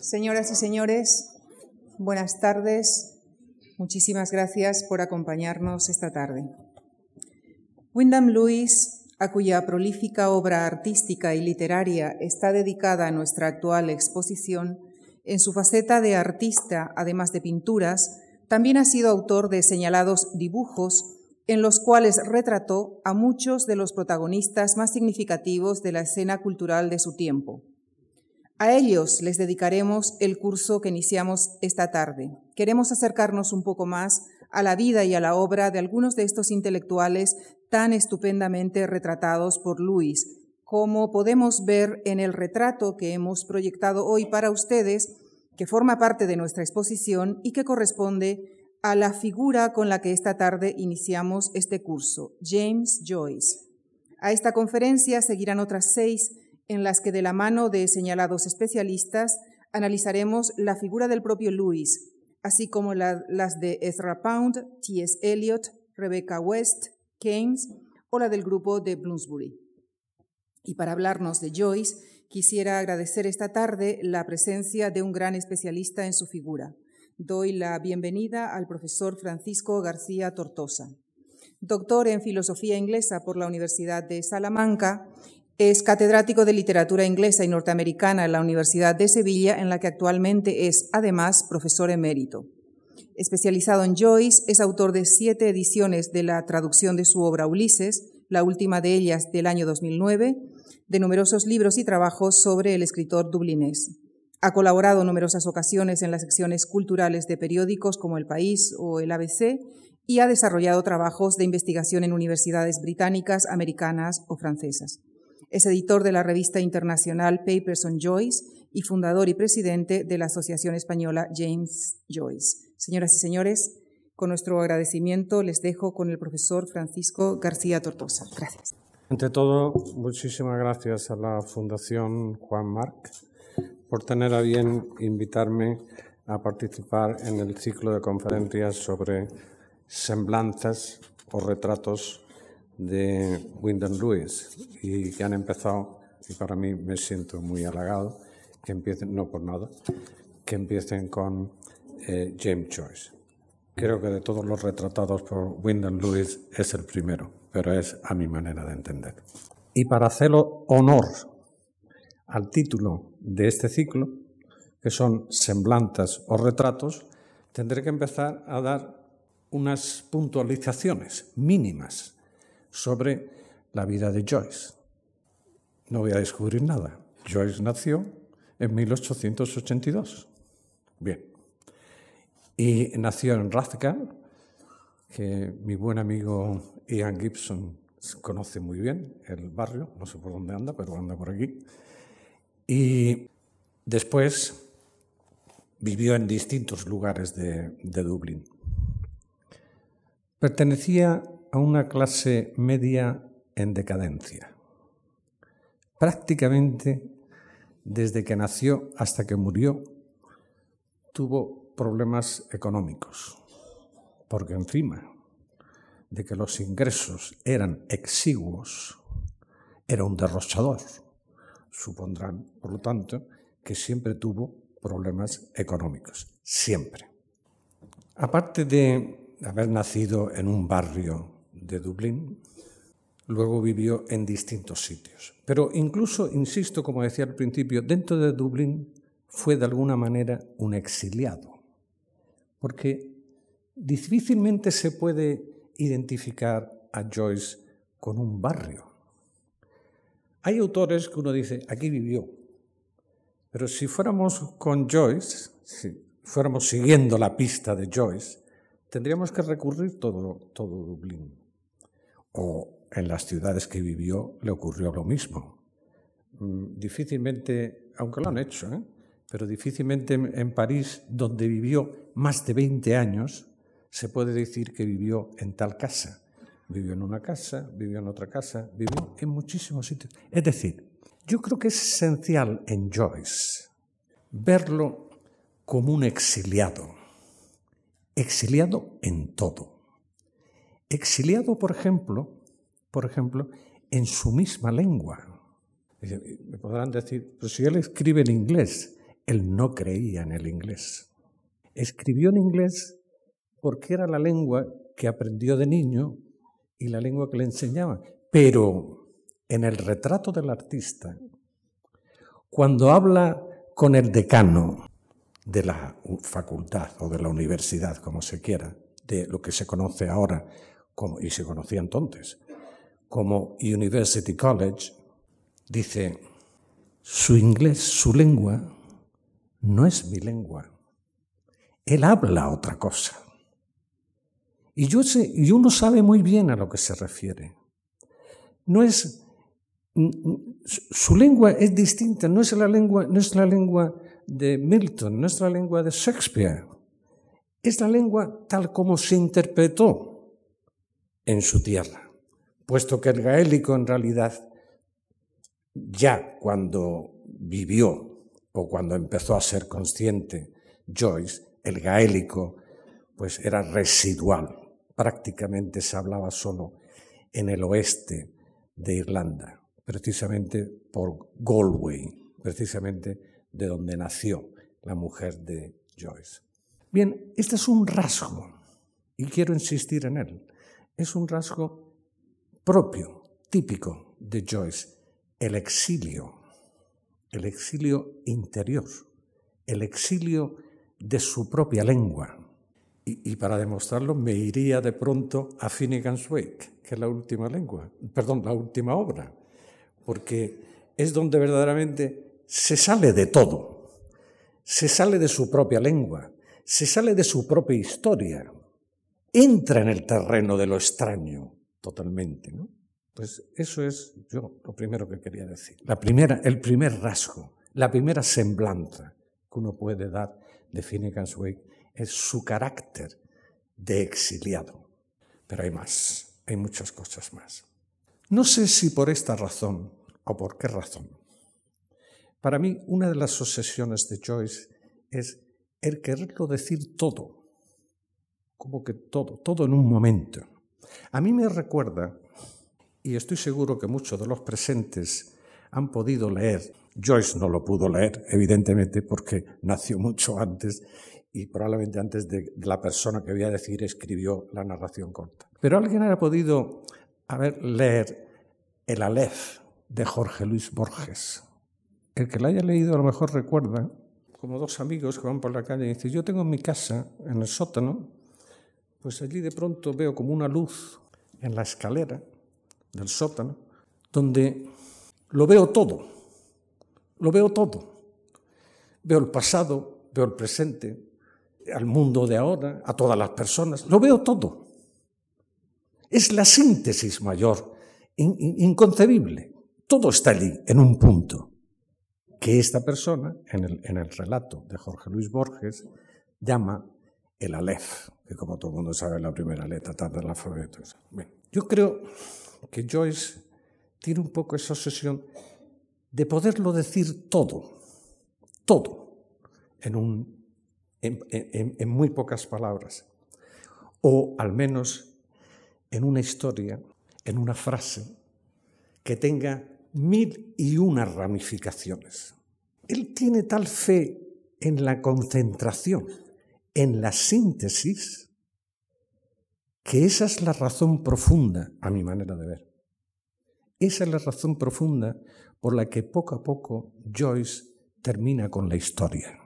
Señoras y señores, buenas tardes. Muchísimas gracias por acompañarnos esta tarde. Wyndham Lewis, a cuya prolífica obra artística y literaria está dedicada nuestra actual exposición, en su faceta de artista, además de pinturas, también ha sido autor de señalados dibujos en los cuales retrató a muchos de los protagonistas más significativos de la escena cultural de su tiempo. A ellos les dedicaremos el curso que iniciamos esta tarde. Queremos acercarnos un poco más a la vida y a la obra de algunos de estos intelectuales tan estupendamente retratados por Luis, como podemos ver en el retrato que hemos proyectado hoy para ustedes, que forma parte de nuestra exposición y que corresponde a la figura con la que esta tarde iniciamos este curso, James Joyce. A esta conferencia seguirán otras seis en las que de la mano de señalados especialistas analizaremos la figura del propio Lewis, así como las de Ezra Pound, T.S. Eliot, Rebecca West, Keynes o la del grupo de Bloomsbury. Y para hablarnos de Joyce, quisiera agradecer esta tarde la presencia de un gran especialista en su figura. Doy la bienvenida al profesor Francisco García Tortosa. Doctor en Filosofía Inglesa por la Universidad de Salamanca, es catedrático de Literatura Inglesa y Norteamericana en la Universidad de Sevilla, en la que actualmente es, además, profesor emérito. Especializado en Joyce, es autor de siete ediciones de la traducción de su obra Ulises, la última de ellas del año 2009, de numerosos libros y trabajos sobre el escritor dublinés. Ha colaborado en numerosas ocasiones en las secciones culturales de periódicos como El País o el ABC y ha desarrollado trabajos de investigación en universidades británicas, americanas o francesas. Es editor de la revista internacional Papers on Joyce y fundador y presidente de la Asociación Española James Joyce. Señoras y señores, con nuestro agradecimiento les dejo con el profesor Francisco García Tortosa. Gracias. Ante todo, muchísimas gracias a la Fundación Juan Marc por tener a bien invitarme a participar en el ciclo de conferencias sobre semblanzas o retratos de Wyndham Lewis y que han empezado, y para mí me siento muy halagado, que empiecen, no por nada, que empiecen con eh, James Joyce. Creo que de todos los retratados por Wyndham Lewis es el primero, pero es a mi manera de entender. Y para hacerlo honor al título de este ciclo, que son semblantas o retratos, tendré que empezar a dar unas puntualizaciones mínimas sobre la vida de Joyce. No voy a descubrir nada. Joyce nació en 1882. Bien. Y nació en Rathgal, que mi buen amigo Ian Gibson conoce muy bien el barrio, no sé por dónde anda, pero anda por aquí. Y después vivió en distintos lugares de, de Dublín. Pertenecía a una clase media en decadencia. Prácticamente desde que nació hasta que murió tuvo problemas económicos, porque encima de que los ingresos eran exiguos, era un derrochador. Supondrán, por lo tanto, que siempre tuvo problemas económicos, siempre. Aparte de haber nacido en un barrio de Dublín, luego vivió en distintos sitios. Pero incluso, insisto, como decía al principio, dentro de Dublín fue de alguna manera un exiliado, porque difícilmente se puede identificar a Joyce con un barrio. Hay autores que uno dice, aquí vivió, pero si fuéramos con Joyce, si fuéramos siguiendo la pista de Joyce, tendríamos que recurrir todo, todo Dublín o en las ciudades que vivió le ocurrió lo mismo. Mm, difícilmente, aunque lo han hecho, ¿eh? pero difícilmente en París, donde vivió más de 20 años, se puede decir que vivió en tal casa. Vivió en una casa, vivió en otra casa, vivió en muchísimos sitios. Es decir, yo creo que es esencial en Joyce verlo como un exiliado, exiliado en todo exiliado, por ejemplo, por ejemplo, en su misma lengua. Me podrán decir, pero si él escribe en inglés, él no creía en el inglés. Escribió en inglés porque era la lengua que aprendió de niño y la lengua que le enseñaba. Pero en el retrato del artista, cuando habla con el decano de la facultad o de la universidad, como se quiera, de lo que se conoce ahora y se conocía entonces como University College, dice, su inglés, su lengua, no es mi lengua. Él habla otra cosa. Y, yo sé, y uno sabe muy bien a lo que se refiere. No es su lengua es distinta, no es la lengua, no es la lengua de Milton, no es la lengua de Shakespeare. Es la lengua tal como se interpretó en su tierra, puesto que el gaélico en realidad ya cuando vivió o cuando empezó a ser consciente Joyce, el gaélico pues era residual, prácticamente se hablaba solo en el oeste de Irlanda, precisamente por Galway, precisamente de donde nació la mujer de Joyce. Bien, este es un rasgo, y quiero insistir en él, es un rasgo propio, típico de Joyce, el exilio, el exilio interior, el exilio de su propia lengua. Y, para demostrarlo me iría de pronto a Finnegan's Wake, que es la última lengua, perdón, la última obra, porque es donde verdaderamente se sale de todo, se sale de su propia lengua, se sale de su propia historia, entra en el terreno de lo extraño totalmente, ¿no? Pues eso es yo lo primero que quería decir. La primera, el primer rasgo, la primera semblanza que uno puede dar de Finnegan's Wake es su carácter de exiliado. Pero hay más, hay muchas cosas más. No sé si por esta razón o por qué razón. Para mí, una de las obsesiones de Joyce es el quererlo decir todo, como que todo, todo en un momento. A mí me recuerda y estoy seguro que muchos de los presentes han podido leer. Joyce no lo pudo leer, evidentemente, porque nació mucho antes y probablemente antes de la persona que voy a decir escribió la narración corta. Pero alguien ha podido haber leer El Aleph de Jorge Luis Borges. El que la haya leído a lo mejor recuerda como dos amigos que van por la calle y dicen, yo tengo en mi casa, en el sótano, pues allí de pronto veo como una luz en la escalera del sótano, donde lo veo todo, lo veo todo. Veo el pasado, veo el presente, al mundo de ahora, a todas las personas, lo veo todo. Es la síntesis mayor, inconcebible. Todo está allí, en un punto, que esta persona, en el, en el relato de Jorge Luis Borges, llama el Aleph, que como todo el mundo sabe la primera letra tarde del alfabeto. yo creo que Joyce tiene un poco esa obsesión de poderlo decir todo, todo, en, en, muy pocas palabras, o al menos en una historia, en una frase, que tenga mil y una ramificaciones. Él tiene tal fe en la concentración, en la síntesis, que esa es la razón profunda, a mi manera de ver. Esa es la razón profunda por la que poco a poco Joyce termina con la historia.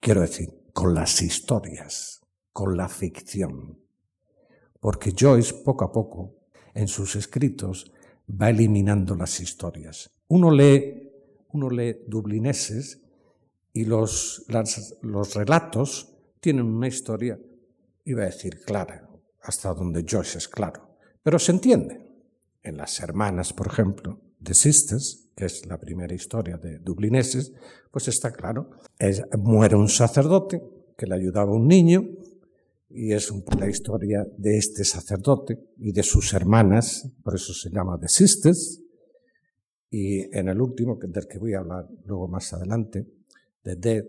Quiero decir, con las historias, con la ficción. Porque Joyce poco a poco, en sus escritos, va eliminando las historias. Uno lee, uno lee dublineses y los, los relatos tienen una historia, iba a decir clara, hasta donde Joyce es claro. Pero se entiende. En Las Hermanas, por ejemplo, de Sisters, que es la primera historia de Dublineses, pues está claro. muere un sacerdote que le ayudaba un niño y es la historia de este sacerdote y de sus hermanas, por eso se llama The Sisters. Y en el último, del que voy a hablar luego más adelante, The Dead,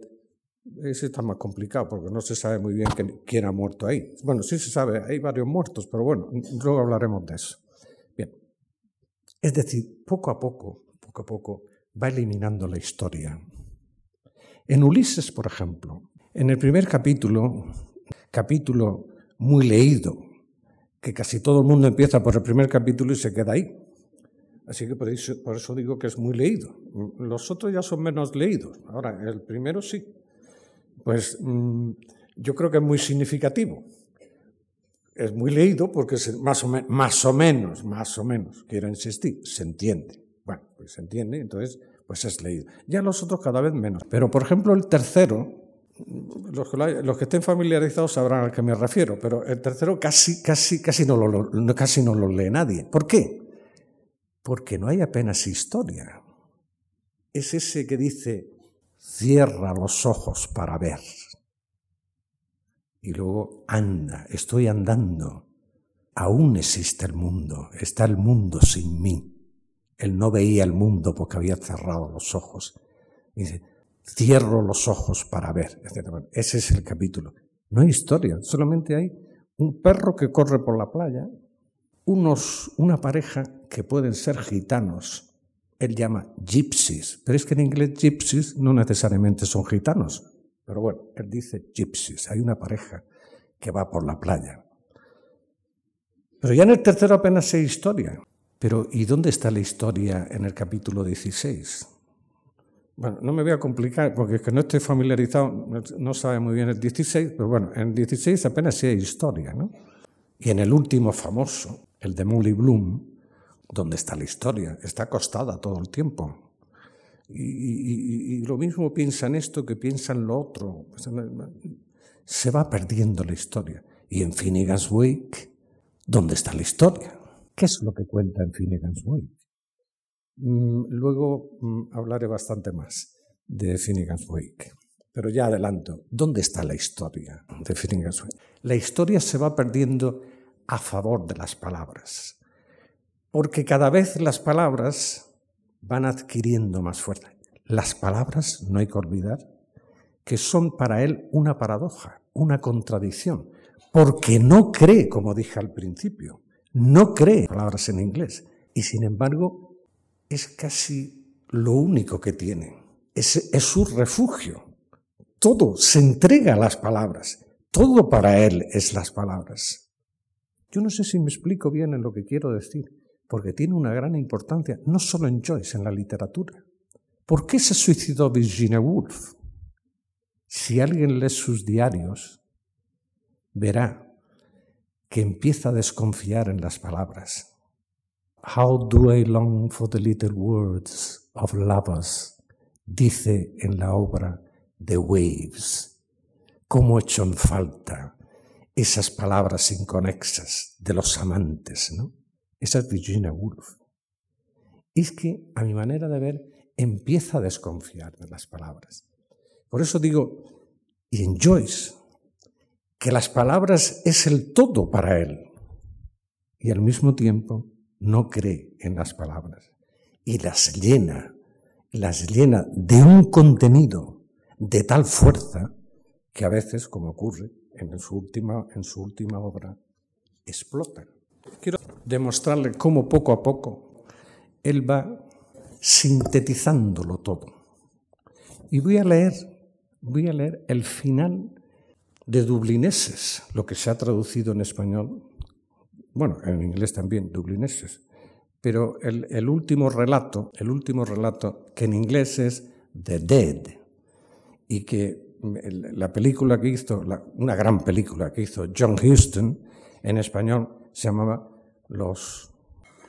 ese está más complicado porque no se sabe muy bien quién ha muerto ahí. Bueno, sí se sabe, hay varios muertos, pero bueno, luego hablaremos de eso. Bien. Es decir, poco a poco, poco a poco, va eliminando la historia. En Ulises, por ejemplo, en el primer capítulo, capítulo muy leído, que casi todo el mundo empieza por el primer capítulo y se queda ahí. Así que por eso, por eso digo que es muy leído. Los otros ya son menos leídos. Ahora, el primero sí. Pues mm, yo creo que es muy significativo. Es muy leído porque más, o menos, más o menos, quiero insistir, se entiende. Bueno, pues se entiende, entonces pues es leído. Ya los otros cada vez menos. Pero, por ejemplo, el tercero, los que, los que estén familiarizados sabrán a qué me refiero, pero el tercero casi, casi, casi, no lo, casi no lo lee nadie. ¿Por qué? Porque no hay apenas historia. Es ese que dice, cierra los ojos para ver. Y luego anda, estoy andando. Aún existe el mundo, está el mundo sin mí. Él no veía el mundo porque había cerrado los ojos. Dice, cierro los ojos para ver, Ese es el capítulo. No hay historia, solamente hay un perro que corre por la playa, unos, una pareja que pueden ser gitanos. Él llama gypsies, pero es que en inglés gypsies no necesariamente son gitanos. Pero bueno, él dice gypsies, hay una pareja que va por la playa. Pero ya en el tercero apenas hay historia. Pero ¿y dónde está la historia en el capítulo 16? Bueno, no me voy a complicar porque es que no estoy familiarizado, no sabe muy bien el 16, pero bueno, en el 16 apenas sí hay historia, ¿no? Y en el último famoso, el de Molly Bloom, ¿dónde está la historia? Está acostada todo el tiempo. Y, lo mismo piensa en esto que piensa en lo otro. Se va perdiendo la historia. Y en Finnegan's Wake, ¿dónde está la historia? ¿Qué es lo que cuenta en Finnegan's Wake? Mm, luego mm, hablaré bastante más de Finnegan's Wake. Pero ya adelanto, ¿dónde está la historia de Finnegan's Wake? La historia se va perdiendo a favor de las palabras, porque cada vez las palabras van adquiriendo más fuerza. Las palabras, no hay que olvidar, que son para él una paradoja, una contradicción, porque no cree, como dije al principio, no cree palabras en inglés y sin embargo es casi lo único que tiene. Es, es su refugio. Todo se entrega a las palabras. Todo para él es las palabras. Yo no sé si me explico bien en lo que quiero decir, porque tiene una gran importancia, no solo en Joyce, en la literatura. ¿Por qué se suicidó Virginia Woolf? Si alguien lee sus diarios, verá que empieza a desconfiar en las palabras. How do I long for the little words of lovers, dice en la obra The Waves. ¿Cómo hecho en falta esas palabras inconexas de los amantes, ¿no? Esa es Woolf. es que, a mi manera de ver, empieza a desconfiar de las palabras. Por eso digo, y en Joyce, que las palabras es el todo para él y al mismo tiempo no cree en las palabras y las llena, las llena de un contenido de tal fuerza que a veces, como ocurre en su última, en su última obra, explotan. Quiero demostrarle cómo poco a poco él va sintetizándolo todo. Y voy a leer, voy a leer el final de dublineses, lo que se ha traducido en español, bueno, en inglés también, dublineses, pero el, último relato, el último relato que en inglés es The Dead, y que la película que hizo, una gran película que hizo John Huston, en español se llamaba Los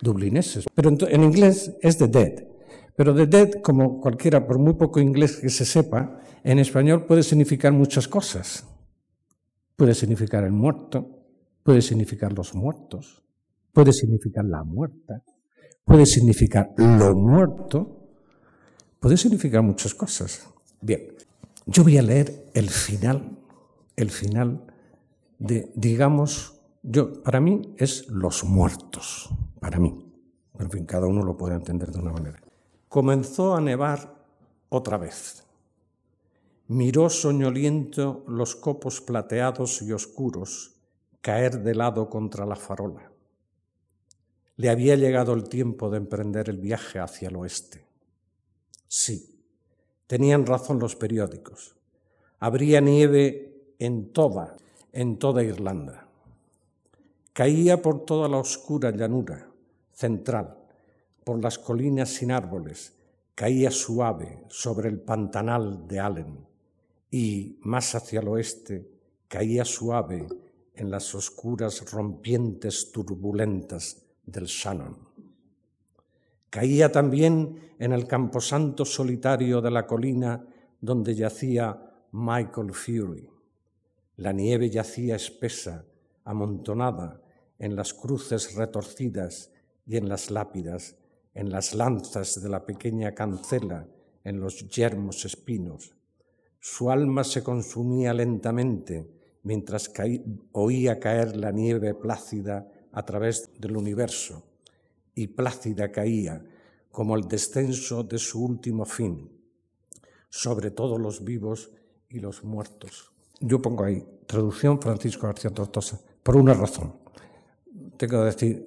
Dublineses, pero en, inglés es The Dead. Pero The Dead, como cualquiera, por muy poco inglés que se sepa, en español puede significar muchas cosas. Puede significar el muerto, puede significar los muertos, puede significar la muerta, puede significar lo muerto, puede significar muchas cosas. Bien, yo voy a leer el final, el final de, digamos, yo, para mí es los muertos, para mí. En fin, cada uno lo puede entender de una manera. Comenzó a nevar otra vez. Miró soñoliento los copos plateados y oscuros caer de lado contra la farola. Le había llegado el tiempo de emprender el viaje hacia el oeste. Sí, Tenían razón los periódicos. Habría nieve en toda, en toda Irlanda. Caía por toda la oscura llanura central, por las colinas sin árboles, caía suave sobre el pantanal de Allen y, más hacia el oeste, caía suave en las oscuras rompientes turbulentas del Shannon. Caía también en el camposanto solitario de la colina donde yacía Michael Fury. La nieve yacía espesa, amontonada en las cruces retorcidas y en las lápidas, en las lanzas de la pequeña cancela, en los yermos espinos. Su alma se consumía lentamente mientras oía caer la nieve plácida a través del universo, y plácida caía como el descenso de su último fin, sobre todos los vivos y los muertos. Yo pongo ahí, traducción Francisco García Tortosa, por una razón. Tengo que decir,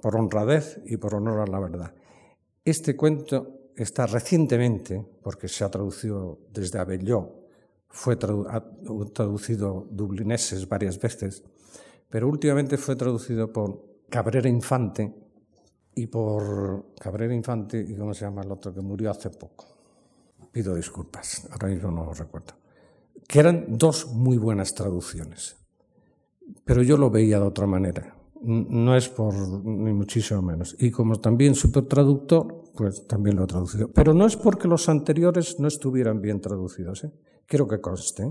por honradez y por honor a la verdad. Este cuento está recientemente, porque se ha traducido desde Abelló, fue traducido dublineses varias veces, pero últimamente fue traducido por Cabrera Infante y por Cabrera Infante y cómo se llama el otro que murió hace poco. Pido disculpas, ahora mismo no lo recuerdo. Que eran dos muy buenas traducciones, pero yo lo veía de otra manera. No es por ni muchísimo menos. Y como también traductor, pues también lo he traducido. Pero no es porque los anteriores no estuvieran bien traducidos. ¿eh? Quiero que conste.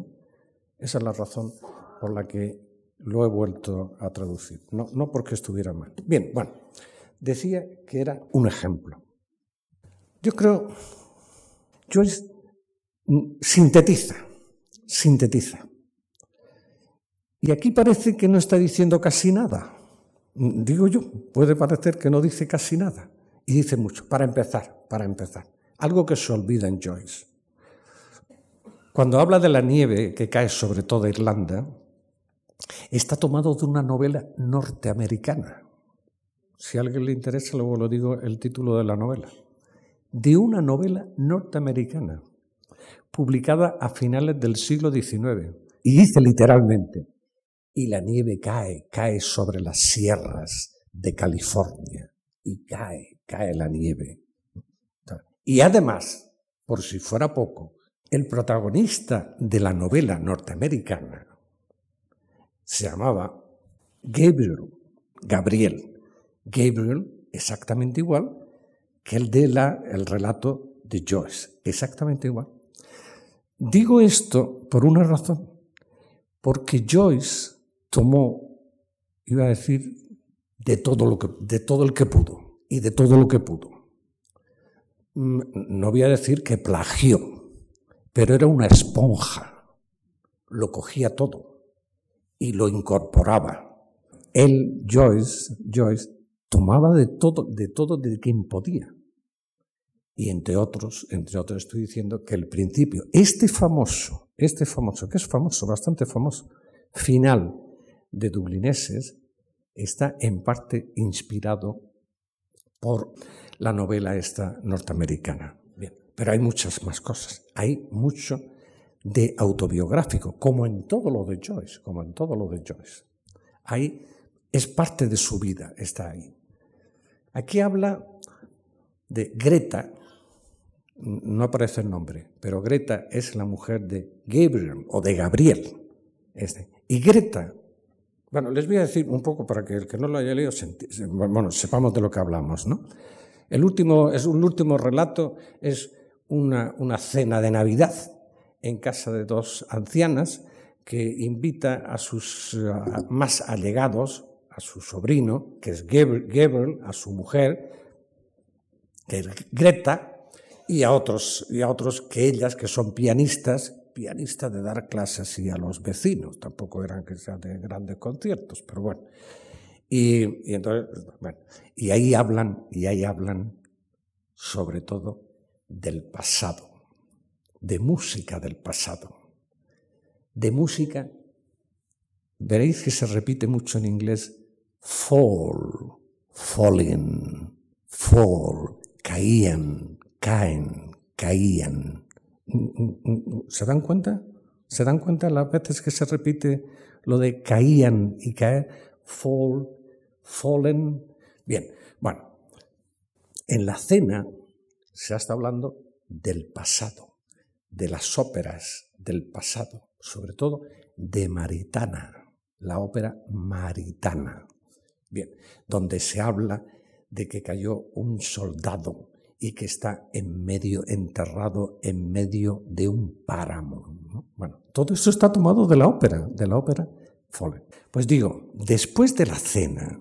Esa es la razón por la que lo he vuelto a traducir. No, no porque estuviera mal. Bien, bueno, decía que era un ejemplo. Yo creo, Joyce sintetiza, sintetiza. Y aquí parece que no está diciendo casi nada. Digo yo, puede parecer que no dice casi nada. Y dice mucho. Para empezar, para empezar. Algo que se olvida en Joyce. Cuando habla de la nieve que cae sobre toda Irlanda, está tomado de una novela norteamericana. Si a alguien le interesa, luego lo digo el título de la novela. De una novela norteamericana, publicada a finales del siglo XIX. Y dice literalmente, y la nieve cae, cae sobre las sierras de California, y cae, cae la nieve. Y además, por si fuera poco, el protagonista de la novela norteamericana se llamaba Gabriel, Gabriel. Gabriel, exactamente igual que el de la, el relato de Joyce, exactamente igual. Digo esto por una razón, porque Joyce tomó, iba a decir, de todo, lo que, de todo el que pudo y de todo lo que pudo. Mm, no voy a decir que plagió, pero era una esponja. Lo cogía todo y lo incorporaba. Él, Joyce, Joyce, tomaba de todo, de todo de quien podía. Y entre otros, entre otros estoy diciendo que el principio, este famoso, este famoso, que es famoso, bastante famoso, final de Dublineses, está en parte inspirado por la novela esta norteamericana. Pero hay muchas más cosas. Hay mucho de autobiográfico, como en todo lo de Joyce, como en todo lo de Joyce. Es parte de su vida, está ahí. Aquí habla de Greta, no aparece el nombre, pero Greta es la mujer de Gabriel o de Gabriel. Este. Y Greta, bueno, les voy a decir un poco para que el que no lo haya leído, bueno, sepamos de lo que hablamos, ¿no? El último, es un último relato, es una, cena de Navidad en casa de dos ancianas que invita a sus más allegados, a su sobrino, que es Gabriel, a su mujer, que es Greta, y a otros, y a otros que ellas, que son pianistas, pianistas de dar clases y a los vecinos, tampoco eran que sean de grandes conciertos, pero bueno. Y, entonces, bueno, y ahí hablan, y ahí hablan sobre todo del pasado, de música del pasado, de música, veréis que se repite mucho en inglés, fall, falling, fall, caían, caen, caían. ¿Se dan cuenta? ¿Se dan cuenta las veces que se repite lo de caían y caer? Fall, fallen. Bien, bueno, en la cena se estado hablando del pasado, de las óperas del pasado, sobre todo de Maritana, la ópera Maritana. Bien, donde se habla de que cayó un soldado y que está en medio, enterrado en medio de un páramo. Bueno, todo esto está tomado de la ópera, de la ópera Fallen. Pues digo, después de la cena,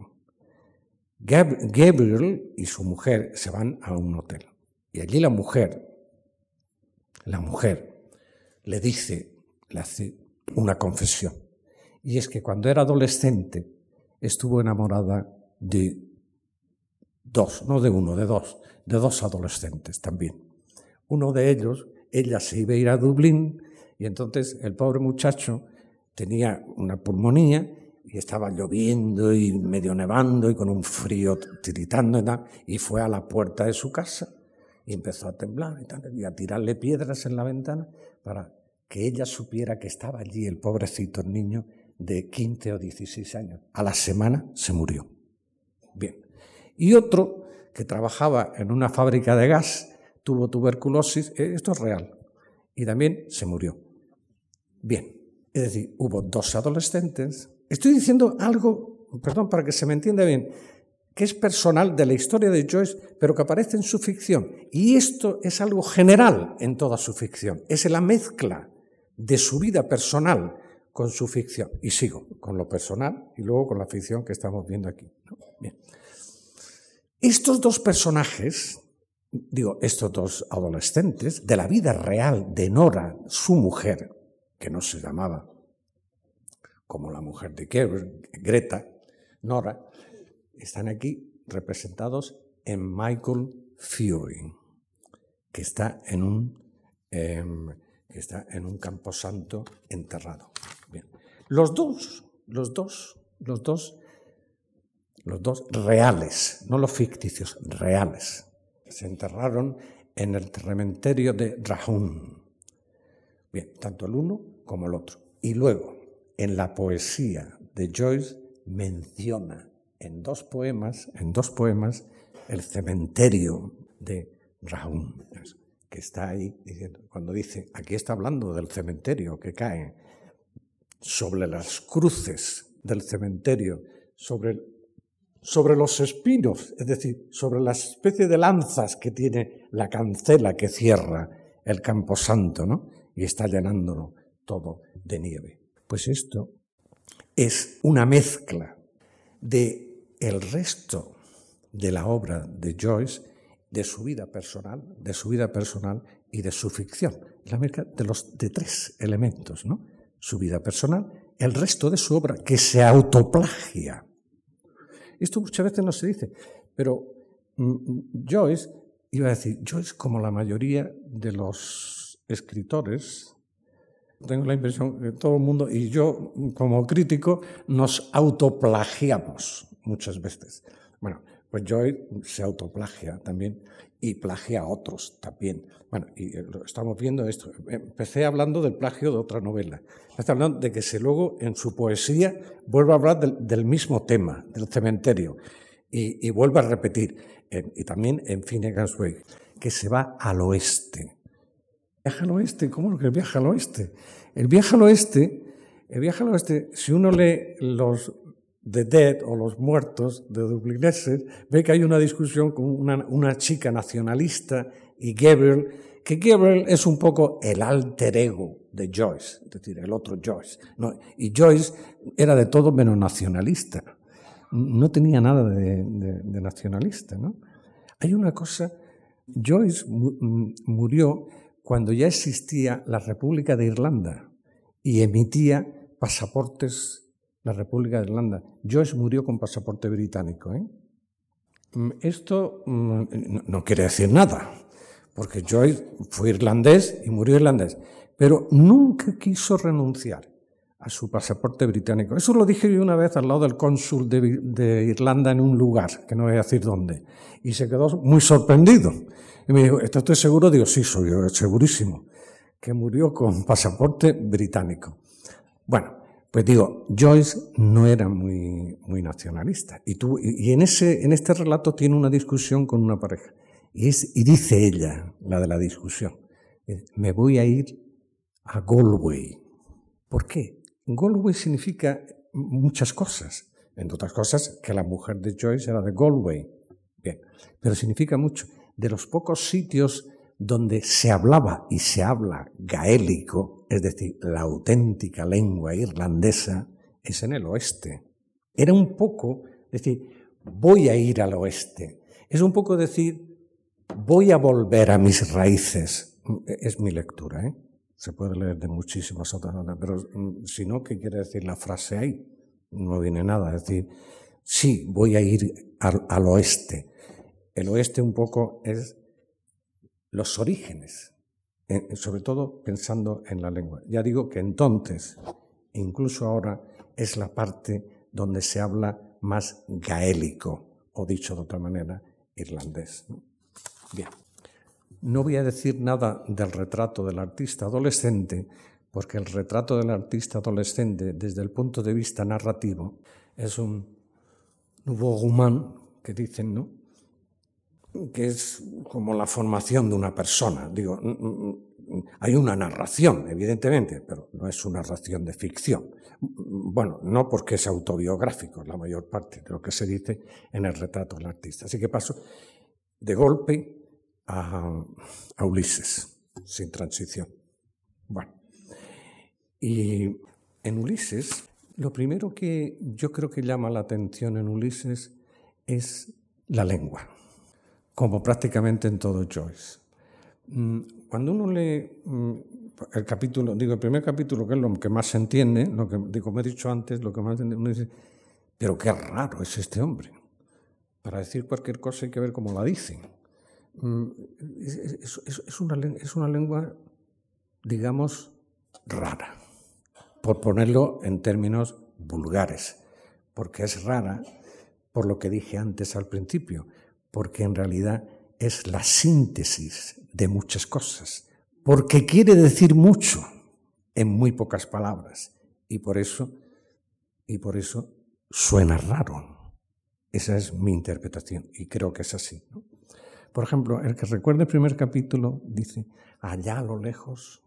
Gabriel y su mujer se van a un hotel. Y allí la mujer, la mujer, le dice, le hace una confesión. Y es que cuando era adolescente estuvo enamorada de dos, no de uno, de dos, de dos adolescentes también. Uno de ellos, ella se iba a ir a Dublín y entonces el pobre muchacho tenía una pulmonía y estaba lloviendo y medio nevando y con un frío tiritando y tal, y fue a la puerta de su casa y empezó a temblar y, tal, y a tirarle piedras en la ventana para que ella supiera que estaba allí el pobrecito niño de 15 o 16 años. A la semana se murió. Bien. Y otro que trabajaba en una fábrica de gas tuvo tuberculosis, eh, esto es real, y también se murió. Bien, es decir, hubo dos adolescentes. Estoy diciendo algo, perdón, para que se me entienda bien, que es personal de la historia de Joyce, pero que aparece en su ficción. Y esto es algo general en toda su ficción. Es la mezcla de su vida personal con su ficción. Y sigo con lo personal y luego con la ficción que estamos viendo aquí. Bien. Estos dos personajes, digo, estos dos adolescentes, de la vida real de Nora, su mujer, que no se llamaba como la mujer de Greta, Nora, están aquí representados en Michael Fury, que está en un em, que está en un camposanto enterrado. Bien. Los dos, los dos, los dos, los dos reales, no los ficticios, reales, se enterraron en el cementerio de Rahun. Bien, tanto el uno como el otro. Y luego, en la poesía de Joyce, menciona en dos poemas, en dos poemas, el cementerio de Rahun que está ahí diciendo, cuando dice, aquí está hablando del cementerio que cae sobre las cruces del cementerio, sobre, sobre los espinos, es decir, sobre la especie de lanzas que tiene la cancela que cierra el camposanto, ¿no? Y está llenándolo todo de nieve. Pues esto es una mezcla de el resto de la obra de Joyce de su vida personal, de su vida personal y de su ficción. La mezcla de los de tres elementos, ¿no? Su vida personal, el resto de su obra que se autoplagia. Esto muchas veces no se dice, pero mm, mm, Joyce iba a decir, Joyce como la mayoría de los escritores, tengo la impresión que todo el mundo y yo como crítico nos autoplagiamos muchas veces. Bueno, pues Joy se autoplagia también y plagia a otros también. Bueno, y eh, estamos viendo esto. Empecé hablando del plagio de otra novela. Empecé hablando de que se luego en su poesía vuelve a hablar del, mismo tema, del cementerio, y, vuelve a repetir. y también en Finnegan's Wake, que se va al oeste. ¿Viaja al oeste? ¿Cómo que viaja al oeste? El viaje al oeste, el viaje al oeste, si uno lee los The Dead o los muertos de dublineses, ve que hay una discusión con una, chica nacionalista y Gabriel, que Gabriel es un poco el alter ego de Joyce, es decir, el otro Joyce. y Joyce era de todo menos nacionalista. No tenía nada de, nacionalista. ¿no? Hay una cosa, Joyce murió cuando ya existía la República de Irlanda y emitía pasaportes la República de Irlanda. Joyce murió con pasaporte británico. ¿eh? Mm, esto mm, no quiere decir nada, porque Joyce fue irlandés y murió irlandés, pero nunca quiso renunciar a su pasaporte británico. Eso lo dije yo una vez al lado del cónsul de, Irlanda en un lugar, que no voy a decir dónde, y se quedó muy sorprendido. Y me dijo, ¿estás usted seguro? Digo, sí, soy yo, segurísimo. Que murió con pasaporte británico. Bueno, pues digo, Joyce no era muy, muy nacionalista. Y, tú, y en, ese, en este relato tiene una discusión con una pareja. Y, es, y dice ella, la de la discusión, me voy a ir a Galway. ¿Por qué? Galway significa muchas cosas. Entre otras cosas, que la mujer de Joyce era de Galway. Bien, pero significa mucho. De los pocos sitios donde se hablaba y se habla gaélico, es decir, la auténtica lengua irlandesa, es en el oeste. Era un poco decir, voy a ir al oeste. Es un poco decir, voy a volver a mis raíces. Es mi lectura, ¿eh? Se puede leer de muchísimas otras maneras, pero mm, si no, ¿qué quiere decir la frase ahí? No viene nada. Es decir, sí, voy a ir al, al oeste. El oeste un poco es los orígenes, sobre todo pensando en la lengua. Ya digo que entonces, incluso ahora, es la parte donde se habla más gaélico, o dicho de otra manera, irlandés. Bien, no voy a decir nada del retrato del artista adolescente, porque el retrato del artista adolescente, desde el punto de vista narrativo, es un nouveau roman, que dicen, ¿no? Que es como la formación de una persona. Digo, hay una narración, evidentemente, pero no es una narración de ficción. Bueno, no porque es autobiográfico, la mayor parte de lo que se dice en el retrato del artista. Así que paso de golpe a, a Ulises, sin transición. Bueno, y en Ulises, lo primero que yo creo que llama la atención en Ulises es la lengua como prácticamente en todo Joyce. Mm, cuando uno lee mm, el capítulo, digo, el primer capítulo, que es lo que más se entiende, lo que, como he dicho antes, lo que más entiende, uno dice, pero qué raro es este hombre. Para decir cualquier cosa hay que ver cómo la dicen. Mm, es, una, es una lengua, digamos, rara, por ponerlo en términos vulgares, porque es rara por lo que dije antes al principio, porque en realidad es la síntesis de muchas cosas, porque quiere decir mucho en muy pocas palabras y por eso y por eso suena raro. Esa es mi interpretación y creo que es así. Por ejemplo, el que recuerda el primer capítulo dice, allá a lo lejos,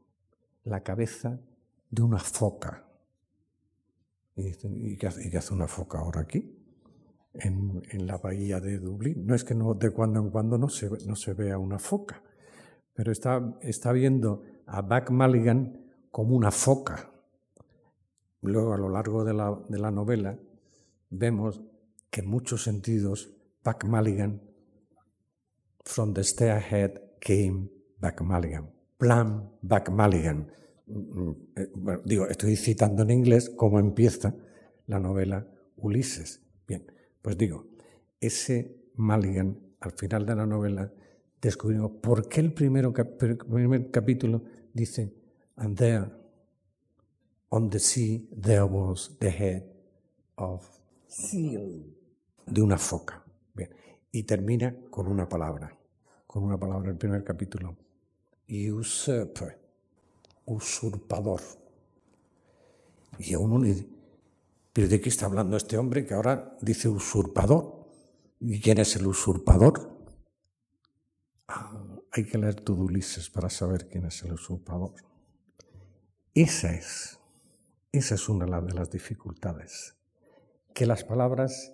la cabeza de una foca. Y, dice, ¿y qué hace una foca ahora aquí? En, la bahía de Dublín. No es que no, de cuando en cuando no se, no se vea una foca, pero está, está viendo a Buck Mulligan como una foca. Luego, a lo largo de la, de la novela, vemos que en muchos sentidos Buck Mulligan, from the stairhead came Buck Mulligan, plan Buck Mulligan. Mm, mm, eh, digo, estoy citando en inglés cómo empieza la novela Ulises. Bien, pues digo, ese Mulligan, al final de la novela, descubrimos por qué el, primer capítulo dice, and there, on the sea, there was the head of seal, de una foca. Bien. Y termina con una palabra, con una palabra, el primer capítulo, usurper, usurpador. Y a uno le ¿Pero de qué está hablando este hombre que ahora dice usurpador? ¿Y quién es el usurpador? Ah, hay que leer todo Ulises para saber quién es el usurpador. Esa es, esa es una de las dificultades, que las palabras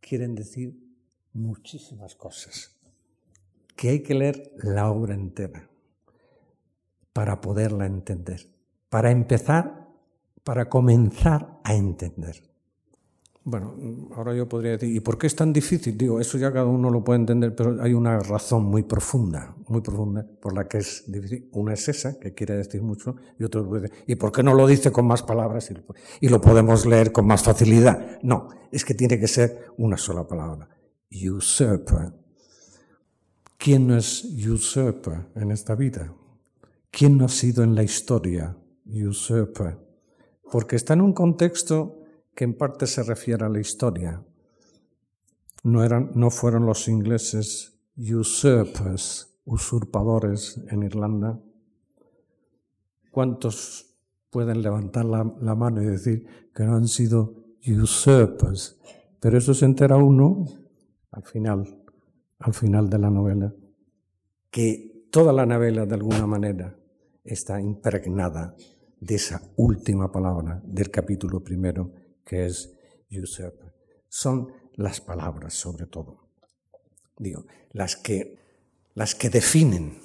quieren decir muchísimas cosas, que hay que leer la obra entera para poderla entender. Para empezar, para comenzar a entender. Bueno, ahora yo podría decir, ¿y por qué es tan difícil? Digo, eso ya cada uno lo puede entender, pero hay una razón muy profunda, muy profunda, por la que es difícil. Una es esa, que quiere decir mucho, y otro puede ¿y por qué no lo dice con más palabras y lo podemos leer con más facilidad? No, es que tiene que ser una sola palabra. Usurper. ¿Quién no es usurper en esta vida? ¿Quién no ha sido en la historia usurper? Porque está en un contexto que en parte se refiere a la historia. No, eran, no fueron los ingleses usurpers, usurpadores en Irlanda, ¿cuántos pueden levantar la, mano y decir que no han sido usurpers? Pero eso se entera uno al final, al final de la novela, que toda la novela de alguna manera está impregnada de esa última palabra del capítulo primero, que es. Son las palabras, sobre todo. Digo, las que, las que definen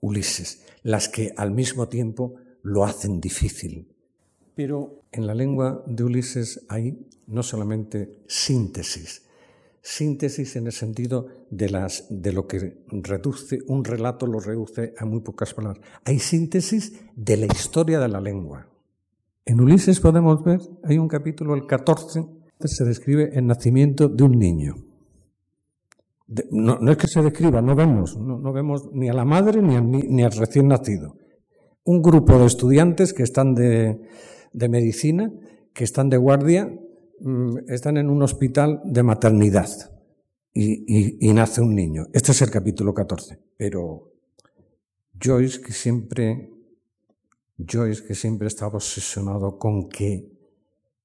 Ulises, las que al mismo tiempo lo hacen difícil. Pero en la lengua de Ulises hay no solamente síntesis, síntesis en el sentido de, las, de lo que reduce, un relato lo reduce a muy pocas palabras. Hay síntesis de la historia de la lengua. En Ulises podemos ver, hay un capítulo, el 14, se describe el nacimiento de un niño. no, es que se describa, no vemos, no, vemos ni a la madre ni, al recién nacido. Un grupo de estudiantes que están de, medicina, que están de guardia, están en un hospital de maternidad y, y, nace un niño. Este es el capítulo 14. Pero Joyce, que siempre, Joyce, que siempre estaba obsesionado con que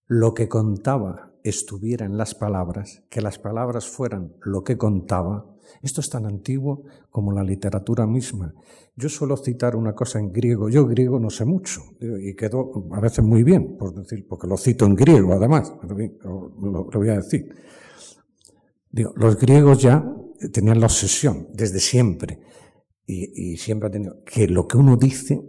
lo que contaba estuviera en las palabras, que las palabras fueran lo que contaba, esto es tan antiguo como la literatura misma. Yo suelo citar una cosa en griego, yo griego no sé mucho, y quedó a veces muy bien, por decir, porque lo cito en griego además, lo, lo voy a decir. Digo, los griegos ya tenían la obsesión desde siempre, y, siempre han tenido, que lo que uno dice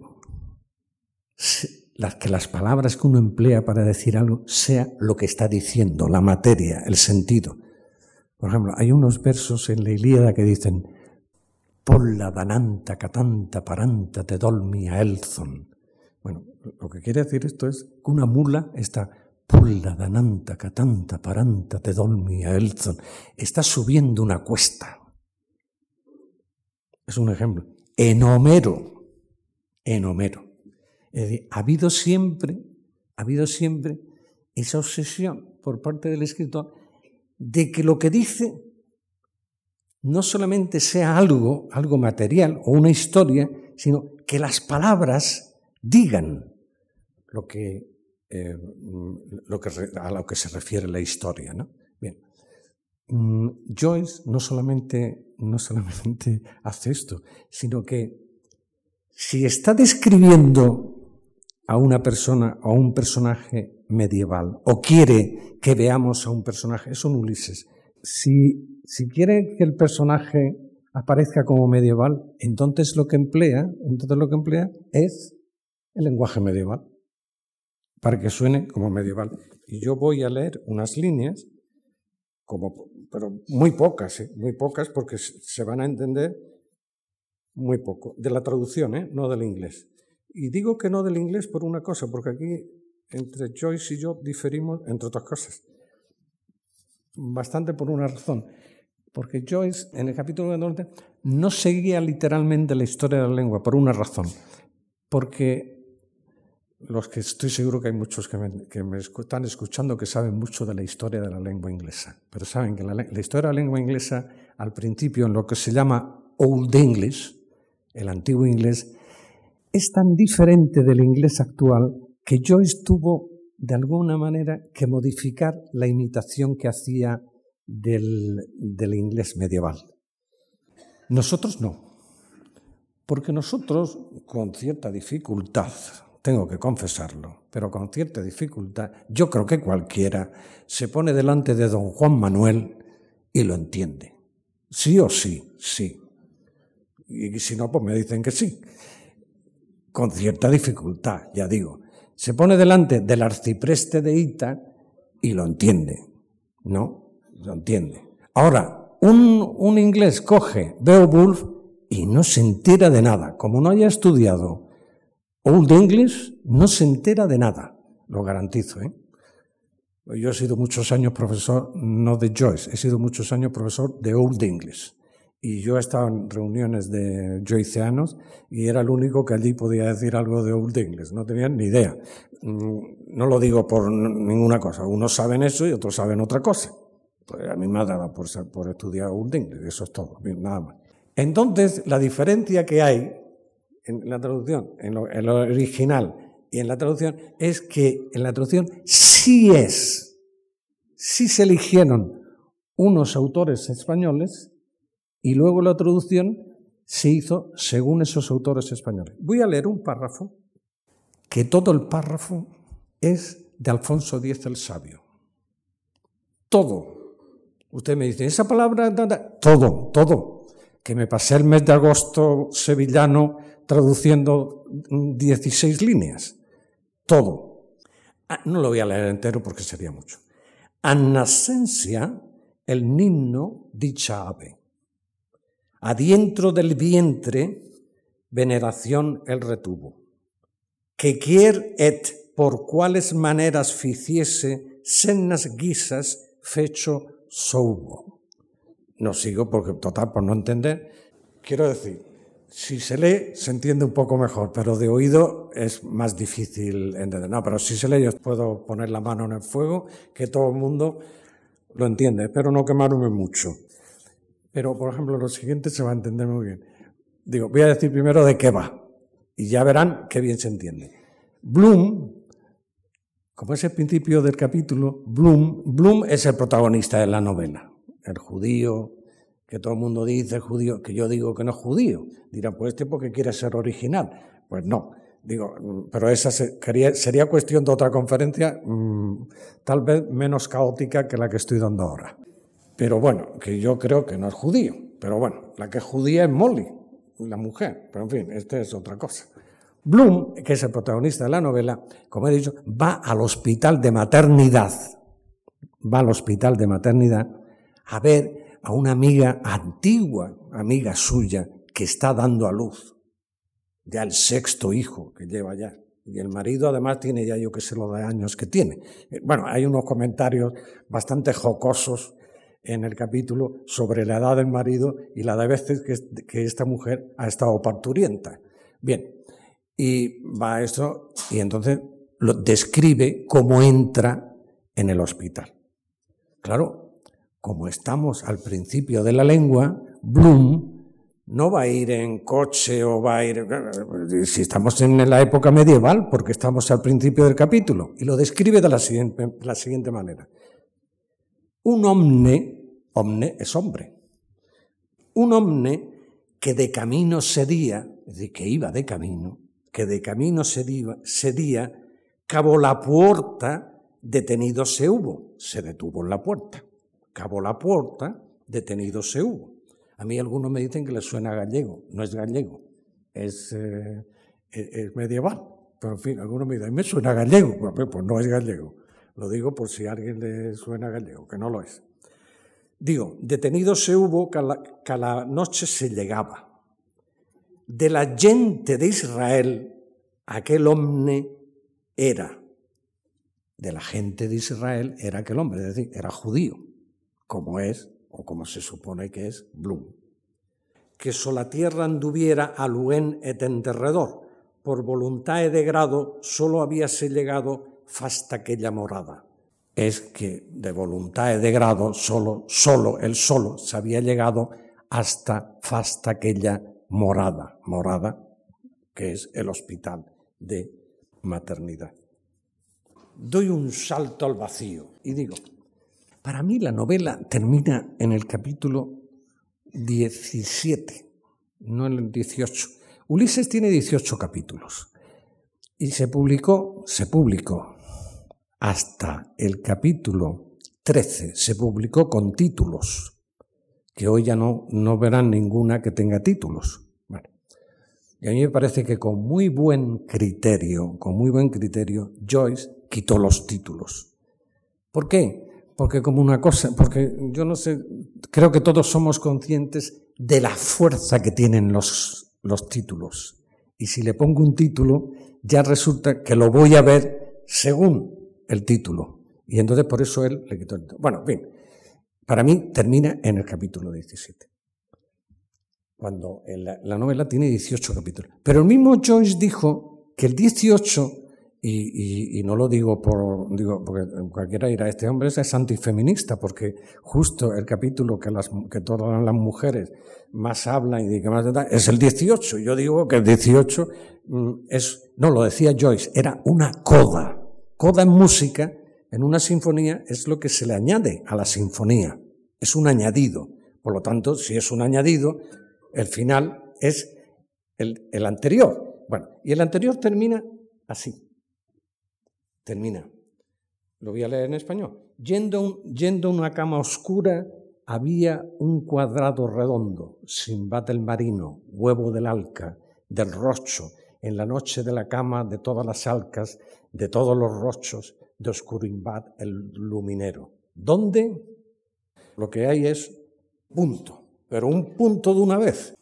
que las palabras que uno emplea para decir algo sea lo que está diciendo, la materia, el sentido. Por ejemplo, hay unos versos en la Ilíada que dicen, Polla dananta catanta paranta te dolmi a Elzon. Bueno, lo que quiere decir esto es que una mula está Polla dananta catanta paranta te dolmi a Elzon. Está subiendo una cuesta. Es un ejemplo. En Homero, en Homero, ha habido siempre, ha habido siempre esa obsesión por parte del escritor de que lo que dice no solamente sea algo, algo material o una historia, sino que las palabras digan lo que, eh, lo que a lo que se refiere la historia. ¿no? Bien. Mm, Joyce no solamente, no solamente hace esto, sino que si está describiendo a una persona o a un personaje medieval o quiere que veamos a un personaje, es un Ulises. Si, si quiere que el personaje aparezca como medieval, entonces lo que emplea, entonces lo que emplea es el lenguaje medieval para que suene como medieval. Y yo voy a leer unas líneas, como, pero muy pocas, ¿eh? muy pocas, porque se van a entender muy poco, de la traducción, ¿eh? no del inglés. Y digo que no del inglés por una cosa, porque aquí entre Joyce y yo diferimos, entre otras cosas, bastante por una razón. Porque Joyce, en el capítulo de norte, no seguía literalmente la historia de la lengua, por una razón. Porque los que estoy seguro que hay muchos que me, que me están escuchando que saben mucho de la historia de la lengua inglesa. Pero saben que la, la historia de la lengua inglesa, al principio, en lo que se llama Old English, el antiguo inglés, es tan diferente del inglés actual que Joyce tuvo de alguna manera que modificar la imitación que hacía del, del inglés medieval. Nosotros no, porque nosotros con cierta dificultad, tengo que confesarlo, pero con cierta dificultad, yo creo que cualquiera se pone delante de don Juan Manuel y lo entiende. Sí o sí, sí. Y si no, pues me dicen que sí con cierta dificultad, ya digo. Se pone delante del arcipreste de Ita y lo entiende, ¿no? Lo entiende. Ahora, un, un inglés coge Beowulf y no se entera de nada. Como no haya estudiado Old English, no se entera de nada. Lo garantizo, ¿eh? Yo he sido muchos años profesor, no de Joyce, he sido muchos años profesor de Old English. Y yo estaba en reuniones de joyceanos y era el único que allí podía decir algo de Old English. No tenían ni idea. Mm, no lo digo por ninguna cosa. Unos saben eso y otros saben otra cosa. Pues a mí me ha dado por, por estudiar Old English. Eso es todo. nada más. Entonces, la diferencia que hay en la traducción, en lo, en lo original y en la traducción, es que en la traducción sí es, sí se eligieron unos autores españoles y luego la traducción se hizo según esos autores españoles. Voy a leer un párrafo, que todo el párrafo es de Alfonso X el Sabio. Todo. Usted me dice, esa palabra, todo, todo. Que me pasé el mes de agosto sevillano traduciendo 16 líneas. Todo. Ah, no lo voy a leer entero porque sería mucho. Anasencia, el nimno dicha ave. Adientro del vientre, veneración el retuvo. Que quier et por cuáles maneras ficiese senas guisas fecho soubo. No sigo porque, total, por no entender, quiero decir, si se lee se entiende un poco mejor, pero de oído es más difícil entender. No, pero si se lee yo puedo poner la mano en el fuego, que todo el mundo lo entiende. Espero no quemarme mucho. Pero, por ejemplo, lo siguiente se va a entender muy bien. Digo, voy a decir primero de qué va. Y ya verán qué bien se entiende. Bloom, como es el principio del capítulo, Bloom, Bloom es el protagonista de la novela. El judío, que todo el mundo dice judío, que yo digo que no es judío. Dirán, pues este porque quiere ser original. Pues no. Digo, pero esa sería cuestión de otra conferencia, mm, tal vez menos caótica que la que estoy dando ahora. Pero bueno, que yo creo que no es judío. Pero bueno, la que es judía es Molly, la mujer. Pero en fin, esta es otra cosa. Bloom, que es el protagonista de la novela, como he dicho, va al hospital de maternidad. Va al hospital de maternidad a ver a una amiga antigua, amiga suya, que está dando a luz. Ya el sexto hijo que lleva ya. Y el marido además tiene ya yo que sé lo de años que tiene. Eh, bueno, hay unos comentarios bastante jocosos en el capítulo sobre la edad del marido y la de veces que, esta mujer ha estado parturienta. Bien, y va esto, y entonces lo describe cómo entra en el hospital. Claro, como estamos al principio de la lengua, Bloom no va a ir en coche o va a ir, si estamos en la época medieval, porque estamos al principio del capítulo, y lo describe de la siguiente, la siguiente manera. Un omne Omne es hombre. Un omne que de camino sería, es decir, que iba de camino, que de camino sería, sería cabo la puerta, detenido se hubo, se detuvo en la puerta. Cabo la puerta, detenido se hubo. A mí algunos me dicen que le suena gallego, no es gallego, es, eh, es medieval. Pero en fin, algunos me dicen, me suena gallego, pues, pues no es gallego. Lo digo por si a alguien le suena gallego, que no lo es. Digo, detenido se hubo que a la, noche se llegaba. De la gente de Israel, aquel hombre era. De la gente de Israel era aquel hombre, es decir, era judío, como es, o como se supone que es, Blum. Que la tierra anduviera a Luen et enterredor, por voluntad de grado, solo habíase llegado hasta aquella morada es que de voluntad y de grado, solo, solo, él solo se había llegado hasta, hasta aquella morada, morada que es el hospital de maternidad. Doy un salto al vacío y digo, para mí la novela termina en el capítulo 17, no en el 18. Ulises tiene 18 capítulos y se publicó, se publicó hasta el capítulo 13 se publicó con títulos, que hoy ya no, no verán ninguna que tenga títulos. Y a mí me parece que con muy buen criterio, con muy buen criterio, Joyce quitó los títulos. ¿Por qué? Porque como una cosa, porque yo no sé, creo que todos somos conscientes de la fuerza que tienen los, los títulos. Y si le pongo un título, ya resulta que lo voy a ver según el título. Y entonces por eso él le quitó el título. Bueno, bien, para mí termina en el capítulo 17. Cuando la, novela tiene 18 capítulos. Pero el mismo Joyce dijo que el 18 y, no lo digo por, digo, porque cualquiera dirá, este hombre es antifeminista, porque justo el capítulo que, las, que todas las mujeres más hablan y que más es el 18. Yo digo que el 18 mm, es, no, lo decía Joyce, era una coda. Coda en música, en una sinfonía, es lo que se le añade a la sinfonía. Es un añadido. Por lo tanto, si es un añadido, el final es el, el anterior. Bueno, y el anterior termina así termina. Lo voy a leer en español. Yendo, yendo a una cama oscura había un cuadrado redondo, sin del marino, huevo del alca, del rocho, en la noche de la cama de todas las alcas, de todos los rochos, de Oscurimbat el luminero. ¿Dónde? Lo que hay es punto, pero un punto de una vez.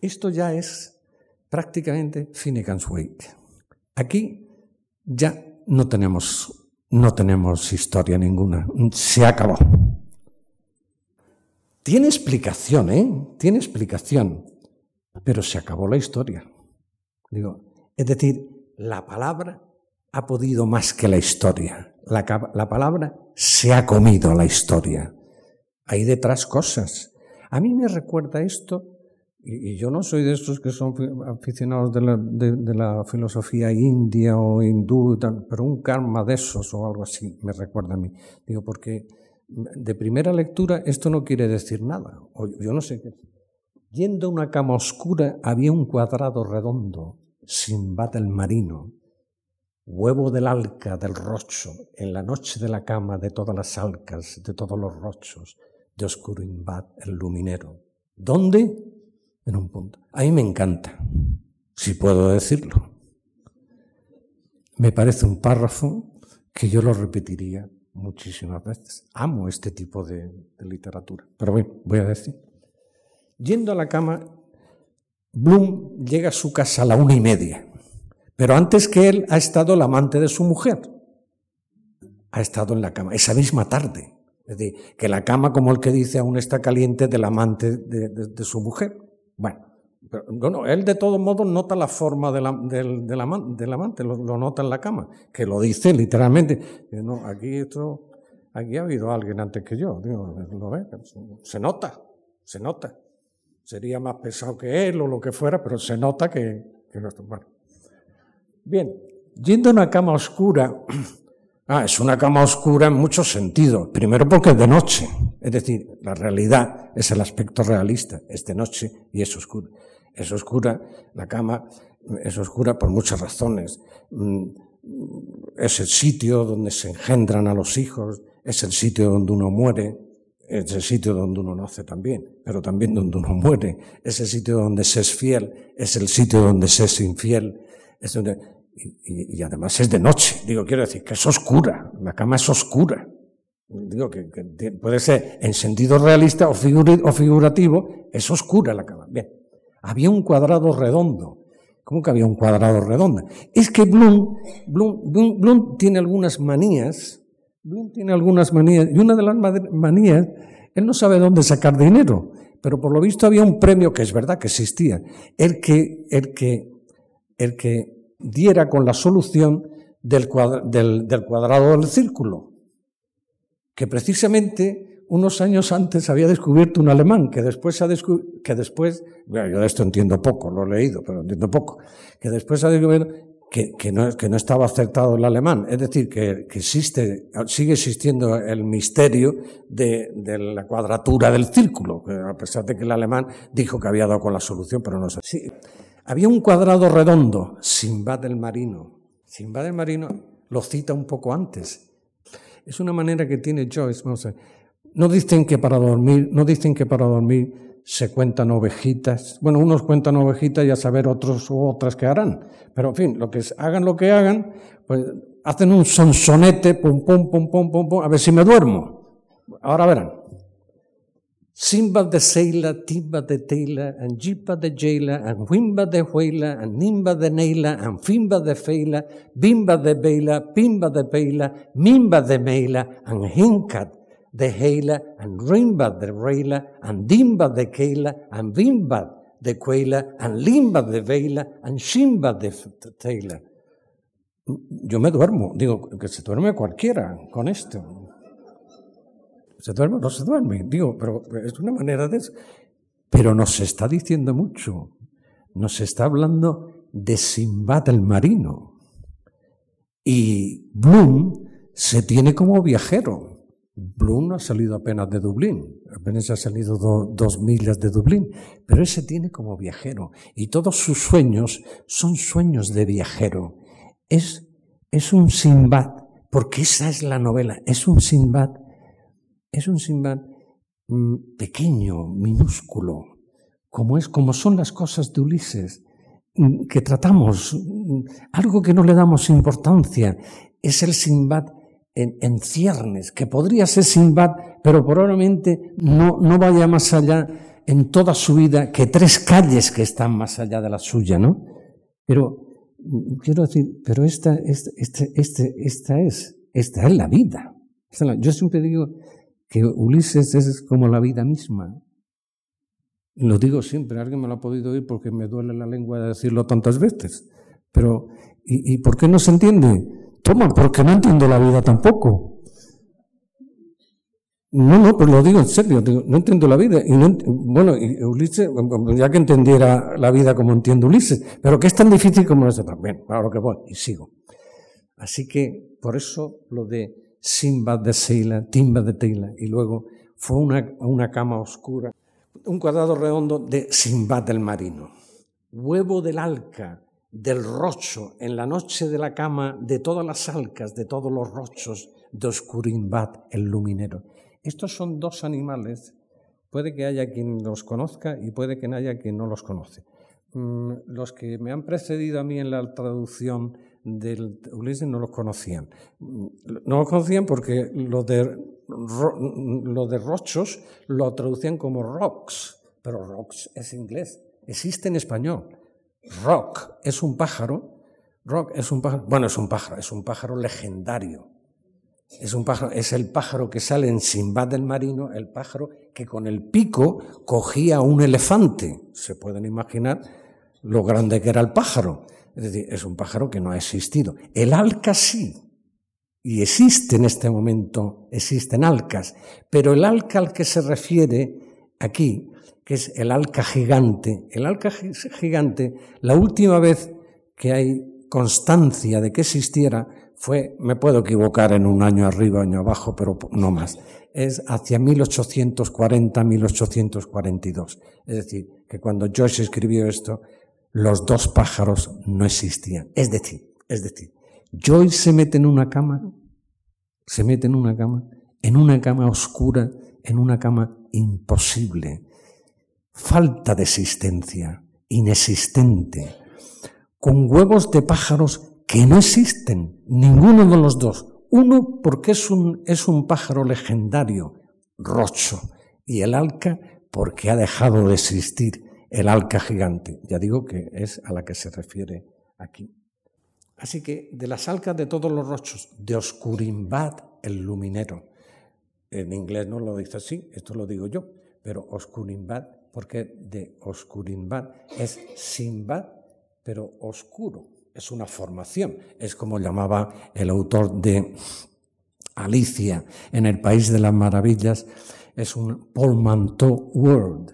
Esto ya es prácticamente Finnegan's Wake. Aquí ya no tenemos, no tenemos historia ninguna. Se acabó. Tiene explicación, ¿eh? Tiene explicación. Pero se acabó la historia. Digo, es decir, la palabra ha podido más que la historia. La, la palabra se ha comido la historia. Hay detrás cosas. A mí me recuerda esto y, yo no soy de estos que son aficionados de la, de, la filosofía india o hindú, pero un karma de esos o algo así me recuerda a mí. Digo, porque de primera lectura esto no quiere decir nada. O yo no sé qué. Yendo a una cama oscura había un cuadrado redondo, sin el marino, huevo del alca del rocho, en la noche de la cama de todas las alcas, de todos los rochos, de Oscurimbat el luminero. ¿Dónde? en un punto. A mí me encanta, si puedo decirlo. Me parece un párrafo que yo lo repetiría muchísimas veces. Amo este tipo de, literatura. Pero bueno, voy a decir. Yendo a la cama, Bloom llega a su casa a la una y media. Pero antes que él ha estado el amante de su mujer. Ha estado en la cama esa misma tarde. Es decir, que la cama, como el que dice, aún está caliente del amante de su mujer. Bueno, pero, él de todos modos nota la forma del, amante, lo, nota en la cama, que lo dice literalmente. No, aquí, esto, aquí ha habido alguien antes que yo, lo ve, se nota, se nota. Sería más pesado que él o lo que fuera, pero se nota que, que no Bueno. Bien, yendo a una cama oscura, Ah, es una cama oscura en muchos sentidos. Primero porque es de noche. Es decir, la realidad es el aspecto realista. Es de noche y es oscura. Es oscura, la cama es oscura por muchas razones. Mm, es el sitio donde se engendran a los hijos, es el sitio donde uno muere, es el sitio donde uno nace también, pero también donde uno muere, es el sitio donde se es fiel, es el sitio donde se es infiel, es donde y, además es de noche. Digo, quiero decir que es oscura, la cama es oscura. Digo que, puede ser en sentido realista o, figurativo, es oscura la cama. Bien, había un cuadrado redondo. ¿Cómo que había un cuadrado redondo? Es que Bloom, Bloom, Bloom, tiene algunas manías, Bloom tiene algunas manías, y una de las manías, él no sabe dónde sacar dinero, pero por lo visto había un premio que es verdad que existía, el que, el que, el que diera con la solución del, cuadrado del círculo, que precisamente unos años antes había descubierto un alemán, que después ha que después, yo de esto entiendo poco, lo he leído, pero entiendo poco, que después ha descubierto que, no, que no, estaba acertado el alemán. Es decir, que, existe, sigue existiendo el misterio de, la cuadratura del círculo, a pesar de que el alemán dijo que había dado con la solución, pero no sé. Sí. Había un cuadrado redondo, Simbad del Marino. Simbad del Marino lo cita un poco antes. Es una manera que tiene Joyce. No dicen que para dormir, no dicen que para dormir se cuentan ovejitas. Bueno, unos cuentan ovejitas y a saber otros u otras que harán. Pero en fin, lo que hagan lo que hagan, pues hacen un sonsonete, pum, pum, pum, pum, pum, pum, a ver si me duermo. Ahora verán. Simba de Seila, Tiba de Teila, and Jipa de Jaila, and Wimba de Huela, and Nimba de Neila, and Fimba de Feila, Bimba de Beila, Pimba de Peila, Mimba de Meila, and de Heila, and Rimba de Reila, and Dimba de Keila, and Vimba de Quela, and Limba de Veila, and Shimba de Teila. Yo me duermo, digo, que se duerme cualquiera con esto. ¿Se duerme no se duerme? Digo, pero es una manera de... Pero nos está diciendo mucho. Nos está hablando de Simbad el marino. Y Bloom se tiene como viajero. Bloom ha salido apenas de Dublín, apenas ha salido dos millas de Dublín, pero él se tiene como viajero. Y todos sus sueños son sueños de viajero. Es, es un Simbad, porque esa es la novela, es un Simbad es un Sinbad mm, pequeño, minúsculo, como es, como son las cosas de Ulises, mm, que tratamos, mm, algo que no le damos importancia, es el Sinbad en, ciernes, que podría ser Sinbad, pero probablemente no, no vaya más allá en toda su vida que tres calles que están más allá de la suya, ¿no? Pero quiero decir, pero esta, esta, este, este, esta es, esta es la vida. Yo siempre digo, que Ulises es como la vida misma. Lo digo siempre, alguien me lo ha podido oír porque me duele la lengua de decirlo tantas veces. Pero, ¿y, por qué no se entiende? Toma, porque no entiendo la vida tampoco. No, no, pues lo digo en serio, no entiendo la vida. Y no, bueno, y Ulises, ya que entendiera la vida como entiende Ulises, pero que es tan difícil como eso también. Ahora que voy, y sigo. Así que, por eso lo de Simba de Seila, Timba de Teila, y luego fue una, una cama oscura, un cuadrado redondo de Simbad del marino, huevo del alca, del rocho, en la noche de la cama de todas las alcas, de todos los rochos, de Oscurimbad, el luminero. Estos son dos animales, puede que haya quien los conozca y puede que haya quien no los conoce. Mm, los que me han precedido a mí en la traducción del Ulises no los conocían. No los conocían porque lo de, lo de rochos lo traducían como rocks, pero rocks es inglés, existe en español. Rock es un pájaro, rock es un pájaro, bueno, es un pájaro, es un pájaro legendario. Es un pájaro, es el pájaro que sale en Simbad del Marino, el pájaro que con el pico cogía un elefante. Se pueden imaginar lo grande que era el pájaro. Es decir, es un pájaro que no ha existido. El alca sí. Y existe en este momento, existen alcas. Pero el alca al que se refiere aquí, que es el alca gigante, el alca gigante, la última vez que hay constancia de que existiera fue, me puedo equivocar en un año arriba, año abajo, pero no más, es hacia 1840-1842. Es decir, que cuando Joyce escribió esto, los dos pájaros no existían. Es decir, es decir, Joyce se mete en una cama, se mete en una cama, en una cama oscura, en una cama imposible, falta de existencia, inexistente, con huevos de pájaros que no existen, ninguno de los dos. Uno porque es un, es un pájaro legendario, rocho, y el alca porque ha dejado de existir el alca gigante. Ya digo que es a la que se refiere aquí. Así que de las alcas de todos los rochos, de Oscurimbad, el luminero. En inglés no lo dice así, esto lo digo yo, pero Oscurimbad, porque de Oscurimbad es Simbad, pero oscuro. Es una formación, es como llamaba el autor de Alicia en el País de las Maravillas, es un portmanteau word,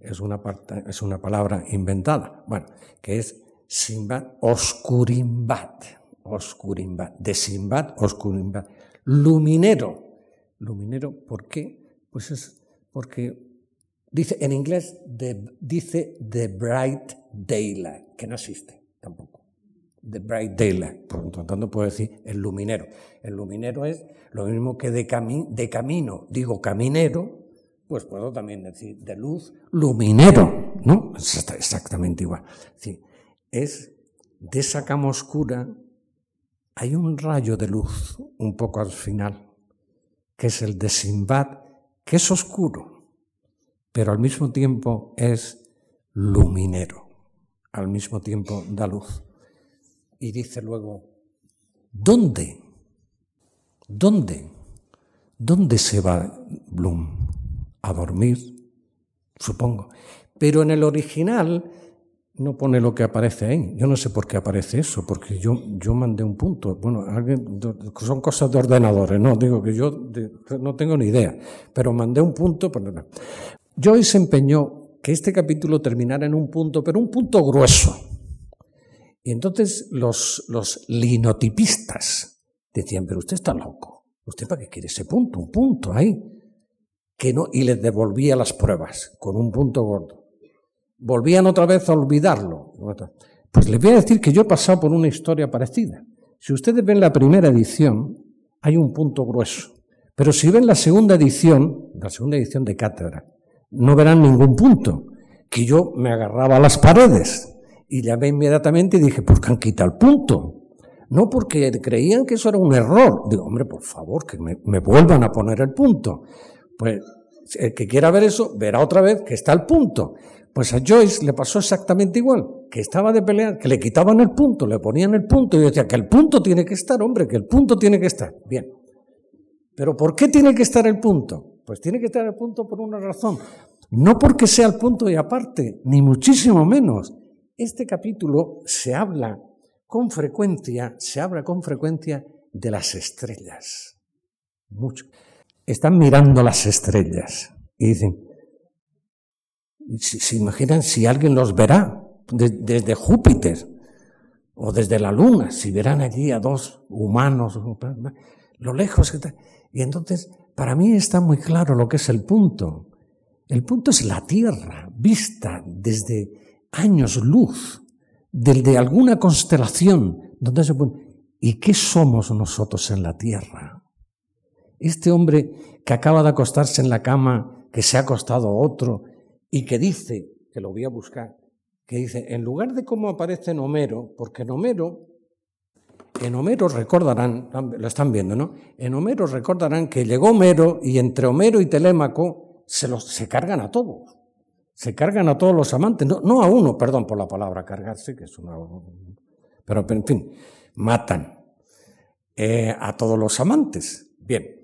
es una, es una palabra inventada, bueno, que es Simbad, Oscurimbat, Oscurimbat, de Simbad, Oscurimbat, luminero. Luminero, ¿por qué? Pues es porque dice en inglés dice the bright daylight, que no existe tampoco. The bright daylight, por lo tanto puedo decir el luminero. El luminero es lo mismo que de, de camino, digo caminero, pues puedo también decir de luz, luminero, ¿no? Exactamente igual. Es de esa cama oscura hay un rayo de luz un poco al final, que es el de Simbad, que es oscuro, pero al mismo tiempo es luminero, al mismo tiempo da luz. Y dice luego, ¿dónde? ¿Dónde? ¿Dónde se va Bloom? a dormir, supongo. Pero en el original no pone lo que aparece ahí. Yo no sé por qué aparece eso, porque yo, yo mandé un punto. Bueno, son cosas de ordenadores, no, digo que yo no tengo ni idea, pero mandé un punto. Joyce empeñó que este capítulo terminara en un punto, pero un punto grueso. Y entonces los, los linotipistas decían, pero usted está loco, ¿usted para qué quiere ese punto? Un punto ahí. Que no, y les devolvía las pruebas con un punto gordo volvían otra vez a olvidarlo. Pues les voy a decir que yo he pasado por una historia parecida. Si ustedes ven la primera edición, hay un punto grueso. Pero si ven la segunda edición, la segunda edición de cátedra, no verán ningún punto. Que yo me agarraba a las paredes y llamé inmediatamente y dije, ¿por qué han quitado el punto? No porque creían que eso era un error. Digo, hombre, por favor, que me, me vuelvan a poner el punto. Pues el que quiera ver eso, verá otra vez que está el punto. Pues a Joyce le pasó exactamente igual, que estaba de pelear, que le quitaban el punto, le ponían el punto y decía que el punto tiene que estar, hombre, que el punto tiene que estar. Bien. Pero ¿por qué tiene que estar el punto? Pues tiene que estar el punto por una razón. No porque sea el punto y aparte, ni muchísimo menos. Este capítulo se habla con frecuencia, se habla con frecuencia de las estrellas. Mucho. Están mirando las estrellas y dicen, ¿Se imaginan si alguien los verá desde Júpiter o desde la Luna? Si verán allí a dos humanos, lo lejos que está. Y entonces, para mí está muy claro lo que es el punto. El punto es la Tierra, vista desde años luz, desde alguna constelación. Donde se ¿Y qué somos nosotros en la Tierra? Este hombre que acaba de acostarse en la cama, que se ha acostado otro, y que dice, que lo voy a buscar, que dice, en lugar de cómo aparece en Homero, porque en Homero, en Homero recordarán, lo están viendo, ¿no? En Homero recordarán que llegó Homero y entre Homero y Telémaco se, los, se cargan a todos. Se cargan a todos los amantes, no, a uno, perdón por la palabra cargarse, que es una... Pero, en fin, matan eh, a todos los amantes. Bien.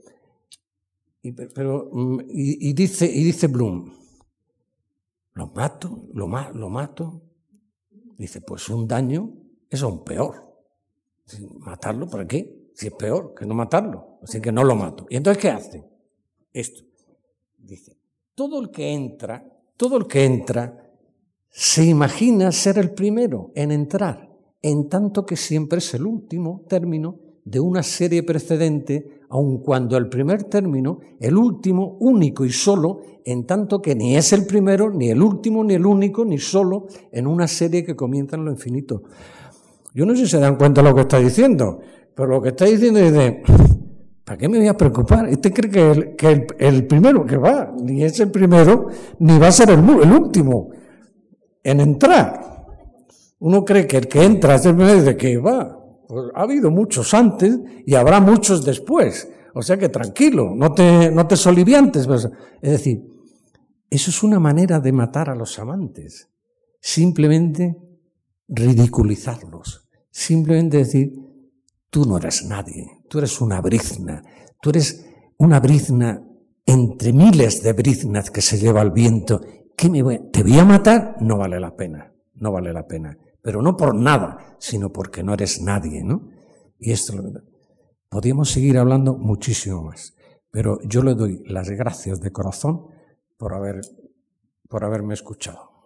Y, pero, mm, y, dice, y dice Bloom, lo mato, lo, lo mato. Dice, pues un daño es aún peor. ¿Matarlo para qué? Si es peor que no matarlo. Así que no lo mato. ¿Y entonces qué hace? Esto. Dice, todo el que entra, todo el que entra, se imagina ser el primero en entrar, en tanto que siempre es el último término de una serie precedente, aun cuando el primer término, el último, único y solo, en tanto que ni es el primero, ni el último, ni el único, ni solo, en una serie que comienza en lo infinito. Yo no sé si se dan cuenta de lo que está diciendo, pero lo que está diciendo es de, ¿para qué me voy a preocupar? Este cree que el, que el, primero que va, ni es el primero, ni va a ser el, último en entrar. Uno cree que el que entra es el primero de que va. Pues ha habido muchos antes y habrá muchos después. O sea que tranquilo, no te, no te soliviantes. Pues, es decir, eso es una manera de matar a los amantes. Simplemente ridiculizarlos. Simplemente decir, tú no eres nadie, tú eres una brizna, tú eres una brizna entre miles de briznas que se lleva el viento. ¿Qué me voy ¿Te voy a matar? No vale la pena, no vale la pena pero no por nada, sino porque no eres nadie, ¿no? Y esto lo Podríamos seguir hablando muchísimo más, pero yo le doy las gracias de corazón por, haber, por haberme escuchado.